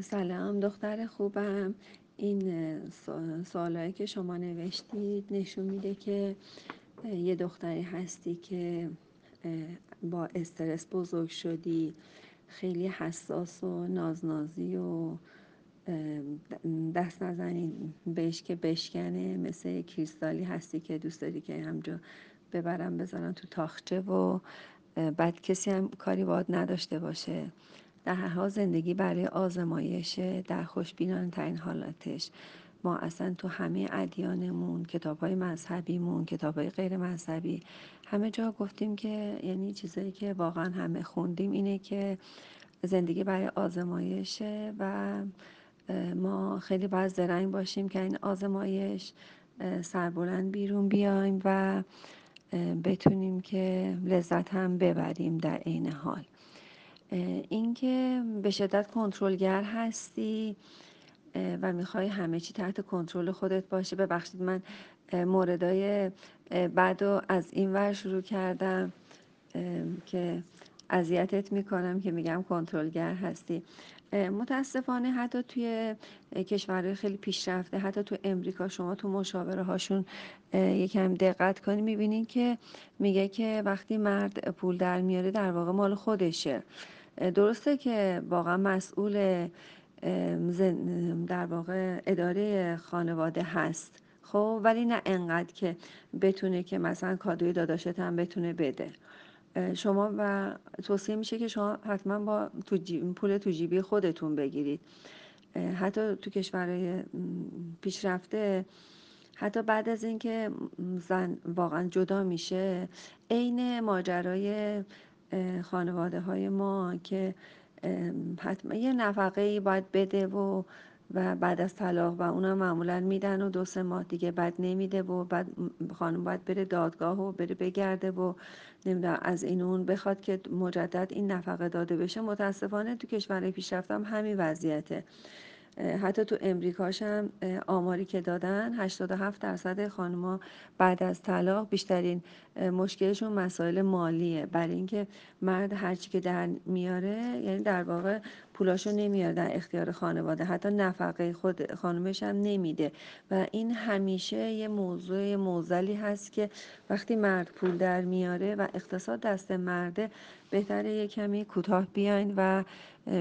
سلام دختر خوبم. این سوالایی که شما نوشتید نشون میده که یه دختری هستی که با استرس بزرگ شدی خیلی حساس و نازنازی و دست نزنی بهش که بشکنه مثل کریستالی هستی که دوست داری که همجا ببرم بذارم تو تاخچه و بعد کسی هم کاری باید نداشته باشه. در حال زندگی برای آزمایشه در خوشبینانه ترین حالاتش. ما اصلا تو همه ادیانمون کتاب های مذهبیمون کتاب های غیر مذهبی همه جا گفتیم که یعنی چیزایی که واقعا همه خوندیم اینه که زندگی برای آزمایشه و ما خیلی باید زرنگ باشیم که این آزمایش سربلند بیرون بیایم و بتونیم که لذت هم ببریم در عین حال. اینکه به شدت کنترلگر هستی و می‌خوای همه چی تحت کنترل خودت باشه. ببخشید من موردای بعد و از این ور شروع کردم که اذیتت می‌کنم که میگم کنترلگر هستی. متاسفانه حتی توی کشورهای خیلی پیشرفته حتی تو امریکا شما تو مشاوره هاشون یکم دقت کنی می‌بینین که میگه که وقتی مرد پول در میاره در واقع مال خودشه. درسته که واقعا مسئول در واقع اداره خانواده هست. خب ولی نه انقدر که بتونه که مثلا کادوی داداشت هم بتونه بده. شما و توصیه میشه که شما حتما با تو پول تو جیبی خودتون بگیرید. حتی تو کشورهای پیشرفته حتی بعد از اینکه زن واقعا جدا میشه عین ماجرای خانواده های ما که حتما یه نفقه ای باید بده و و بعد از طلاق و اونم معمولا میدن و دو سه ماه دیگه بعد نمیده و بعد خانم باید بره دادگاه و بره بگرده و نمی‌دونم از این اون بخواد که مجدد این نفقه داده بشه. متاسفانه تو کشورهای پیشرفته هم همین وضعیته. حتی تو امریکاش هم آماری که دادن 87 درصد خانما بعد از طلاق بیشترین مشکلشون مسائل مالیه. برای اینکه مرد هرچی که در میاره یعنی در واقع پولاشو نمیاره در اختیار خانواده. حتی نفقه خود خانمش هم نمیده. و این همیشه یه موضوع موزلی هست که وقتی مرد پول در میاره و اقتصاد دست مرده بهتره یه کمی کوتاه بیاین و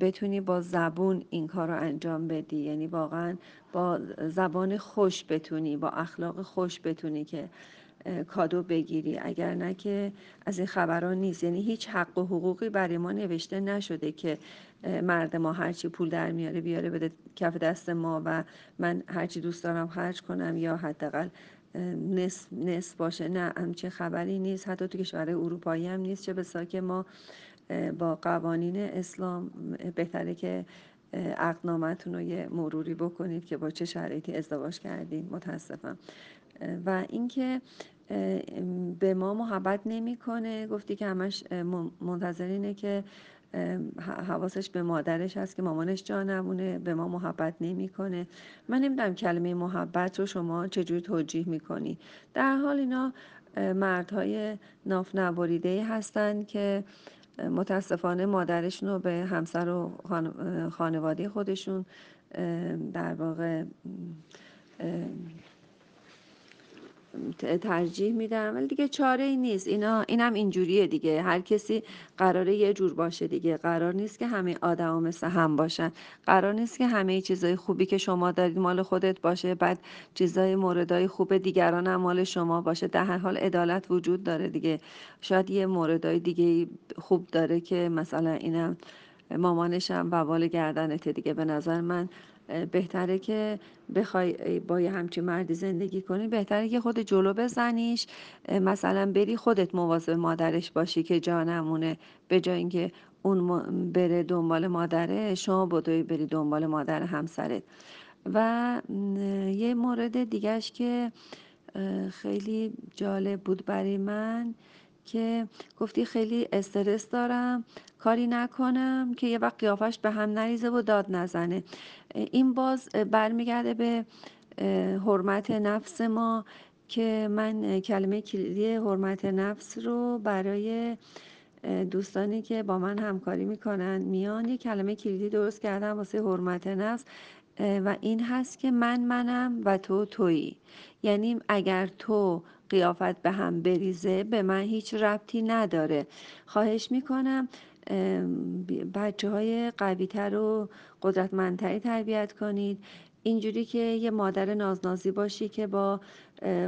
بتونی با زبون این کار رو انجام بدی. یعنی واقعا با زبان خوش بتونی با اخلاق خوش بتونی که کادو بگیری. اگر نه که از این خبران نیست. یعنی هیچ حق و حقوقی برای ما نوشته نشده که مرد ما هرچی پول در میاره بیاره بده کف دست ما و من هرچی دوست دارم خرج کنم یا حداقل نصف, نصف باشه. نه همچین خبری نیست. حتی تو کشورهای اروپایی هم نیست. چه بسا که ما با قوانین اسلام بهتره که عقدنامتون رو یه مروری بکنید که با چه شرایطی ازدواج کردید متاسفم. و اینکه به ما محبت نمی‌کنه. گفتی که همش منتظر اینه که حواسش به مادرش هست که مامانش جا نمونه به ما محبت نمی‌کنه. من نمی‌دونم کلمه محبت رو شما چجوری توجیه می‌کنی. در حال اینا مردهای ناف نبریده هستن که متاسفانه مادرشون رو به همسر و خانواده خودشون در واقع ترجیح میدم. ولی دیگه چاره ای نیست. اینا اینم اینجوریه دیگه. هر کسی قراره یه جور باشه دیگه. قرار نیست که همه آدما مثل هم باشن. قرار نیست که همه چیزای خوبی که شما دارید مال خودت باشه. بعد چیزای موردای خوب دیگران هم مال شما باشه. در هر حال عدالت وجود داره دیگه. شاید یه موردای دیگه خوب داره که مثلا اینم مامانشم بوال گردنته دیگه. به نظر من بهتره که بخوای با یه همچین مردی زندگی کنی بهتره که خود جلو بزنیش. مثلا بری خودت مواظب مادرش باشی که جا نمونه به جای اینکه اون بره دنبال مادره شما بدوی بری دنبال مادر همسرت. و یه مورد دیگهش که خیلی جالب بود برای من که گفتی خیلی استرس دارم کاری نکنم که یه وقت قیافش به هم نریزه و داد نزنه. این باز برمیگرده به حرمت نفس ما که من کلمه کلیدی حرمت نفس رو برای دوستانی که با من همکاری می‌کنن میان. یه کلمه کلیدی درست کردن واسه حرمت نفس. و این هست که من منم و تو تویی. یعنی اگر تو قیافت به هم بریزه به من هیچ ربطی نداره. خواهش می‌کنم بچه های قوی تر و قدرتمندتری تربیت کنید. اینجوری که یه مادر نازنازی باشی که با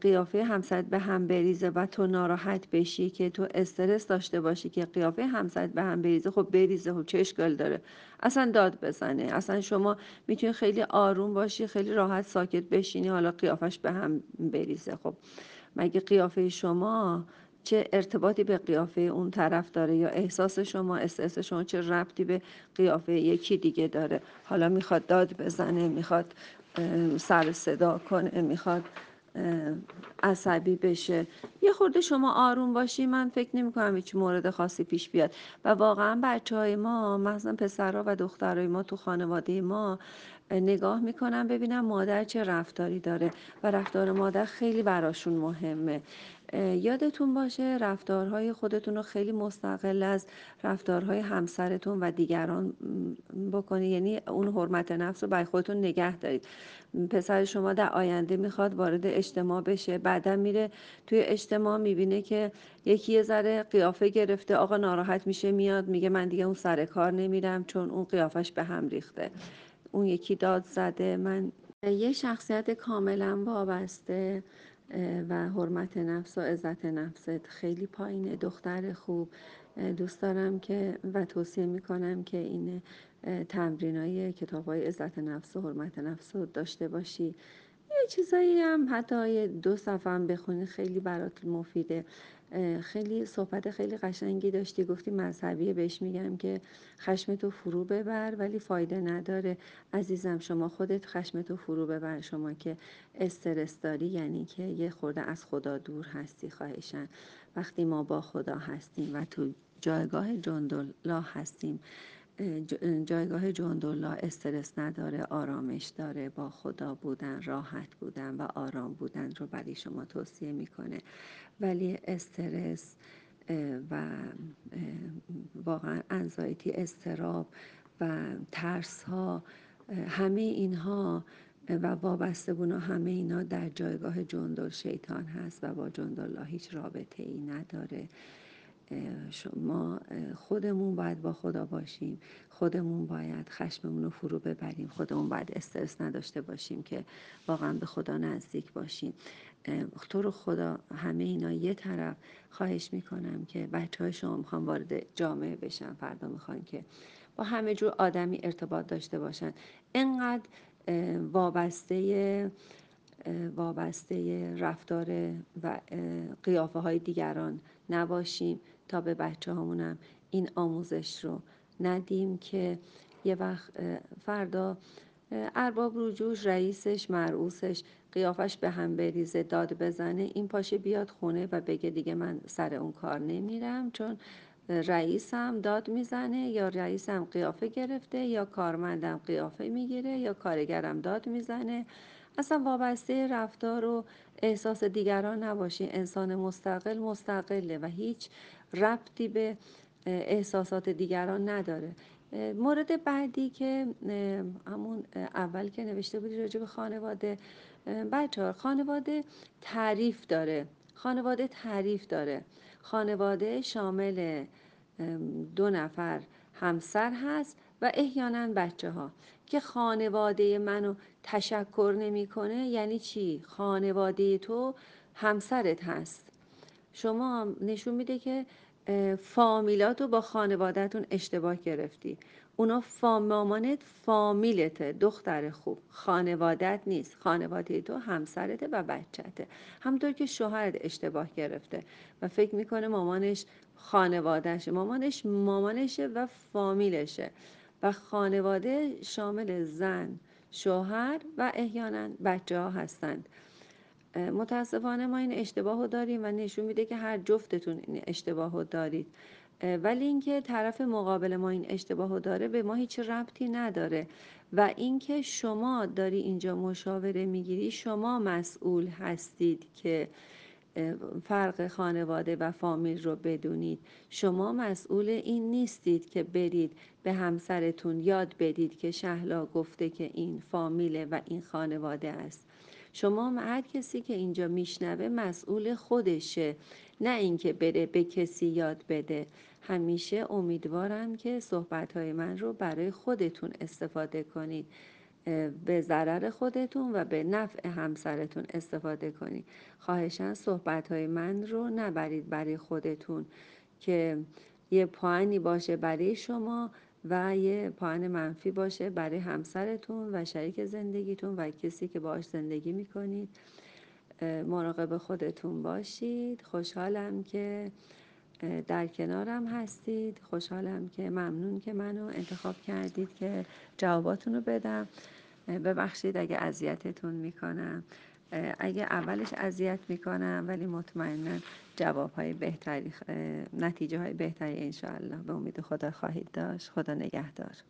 قیافه همسرت به هم بریزه و تو ناراحت بشی که تو استرس داشته باشی که قیافه همسرت به هم بریزه خب بریزه خب چه اشکال داره؟ اصلا داد بزنه. اصلا شما می‌تونی خیلی آروم باشی خیلی راحت ساکت بشینی حالا قیافش به هم بریزه. خب مگه قیافه شما چه ارتباطی به قیافه اون طرف داره یا احساس شما استرس شما چه ربطی به قیافه یکی دیگه داره؟ حالا می‌خواد داد بزنه می‌خواد سر صدا کنه می‌خواد عصبی بشه. یه خورده شما آروم باشی من فکر نمی کنم هیچ مورد خاصی پیش بیاد. و واقعا بچه های ما مثلا پسرها و دخترهای ما تو خانواده ما نگاه می‌کنم ببینم مادر چه رفتاری داره. و رفتار مادر خیلی براشون مهمه. یادتون باشه رفتارهای خودتون رو خیلی مستقل از رفتارهای همسرتون و دیگران بکنید. یعنی اون حرمت نفس رو برای خودتون نگه دارید. پسر شما در آینده می‌خواد وارد اجتماع بشه. بعدا میره توی اجتماع می‌بینه که یکی یه ذره قیافه گرفته. آقا ناراحت میشه میاد میگه من دیگه اون سر کار نمیرم چون اون قیافش به هم ریخته. اون یکی داد زده من یه شخصیت کاملا وابسته. و حرمت نفس و عزت نفست. خیلی پایینه. دختر خوب. دوست دارم که و توصیه می‌کنم که این تمرین های کتاب عزت نفس و حرمت نفس رو داشته باشی. چیزایی هم حتی دو صفحه هم بخونی خیلی برات مفیده. خیلی صحبت خیلی قشنگی داشتی. گفتی مذهبیه بهش میگم که خشمتو فرو ببر ولی فایده نداره. عزیزم شما خودت خشمتو فرو ببر. شما که استرس داری یعنی که یه خورده از خدا دور هستی خواهشن وقتی ما با خدا هستیم و تو جایگاه جندلا هستیم جایگاه جندلا استرس نداره آرامش داره با خدا بودن راحت بودن و آرام بودن رو برای شما توصیه می‌کنه. ولی استرس و واقعا انزایتی استراب و ترس ها همه اینها و وابستگون همه اینا در جایگاه جندل شیطان هست و با جندل هیچ رابطه ای نداره. ما خودمون باید با خدا باشیم. خودمون باید خشممون رو فرو ببریم. خودمون باید استرس نداشته باشیم که واقعا به خدا نزدیک باشیم. تو رو خدا همه اینا یه طرف. خواهش می‌کنم که بچه های شما می‌خوان وارد جامعه بشن. فردا می‌خوان که با همه جور آدمی ارتباط داشته باشن. انقدر وابسته وابسته رفتار و قیافه های دیگران نباشیم. تا به بچه همونم این آموزش رو ندیم که یه وقت فردا ارباب رجوش رئیسش مرعوسش قیافش به هم بریزه داد بزنه این پاشه بیاد خونه و بگه دیگه من سر اون کار نمیرم چون رئیسم داد می‌زنه یا رئیسم قیافه گرفته یا کارمندم قیافه می‌گیره یا کارگرم داد می‌زنه. اصلا وابسته رفتار و احساس دیگران نباشی. انسان مستقل مستقله و هیچ ربطی به احساسات دیگران نداره. مورد بعدی که همون اول که نوشته بودی راجع به خانواده بچه خانواده تعریف داره. خانواده تعریف داره. خانواده شامل دو نفر. همسر هست و احیانا بچه ها که خانواده منو تشکر نمی‌کنه یعنی چی؟ خانواده تو همسرت هست. شما نشون میده که فامیلاتو با خانوادهتون اشتباه گرفتی. اونا فام مامانت فامیلته دختر خوب. خانوادت نیست. خانواده تو همسرته و بچته همطور که شوهرت اشتباه گرفته. و فکر می‌کنه مامانش خانوادهشه. مامانش مامانشه و فامیلشه. و خانواده شامل زن شوهر و احیانا بچه ها هستند متاسفانه ما این اشتباه رو داریم و نشون میده که هر جفتتون این اشتباه رو دارید. ولی اینکه طرف مقابل ما این اشتباه رو داره به ما هیچ ربطی نداره. و اینکه شما داری اینجا مشاوره می‌گیری شما مسئول هستید که فرق خانواده و فامیل رو بدونید. شما مسئول این نیستید که برید به همسرتون یاد بدید که شهلا گفته که این فامیله و این خانواده است. شما هر کسی که اینجا میشنوه مسئول خودشه نه اینکه بره به کسی یاد بده. همیشه امیدوارم که صحبتهای من رو برای خودتون استفاده کنید. به ضرر خودتون و به نفع همسرتون استفاده کنید. خواهشان صحبتهای من رو نبرید برای خودتون که یه پایینی باشه برای شما. و یه پایین منفی باشه برای همسرتون و شریک زندگیتون و کسی که باش زندگی می‌کنید. مراقب خودتون باشید. خوشحالم که در کنارم هستید. خوشحالم که ممنون که منو انتخاب کردید که جواباتون رو بدم ببخشید اگه اذیتتون می‌کنم. اگه اولش اذیت می‌کنم ولی مطمئنا جواب های بهتری نتیجه های بهتری انشاءالله به امید خدا خواهید داشت. خدا نگهدار.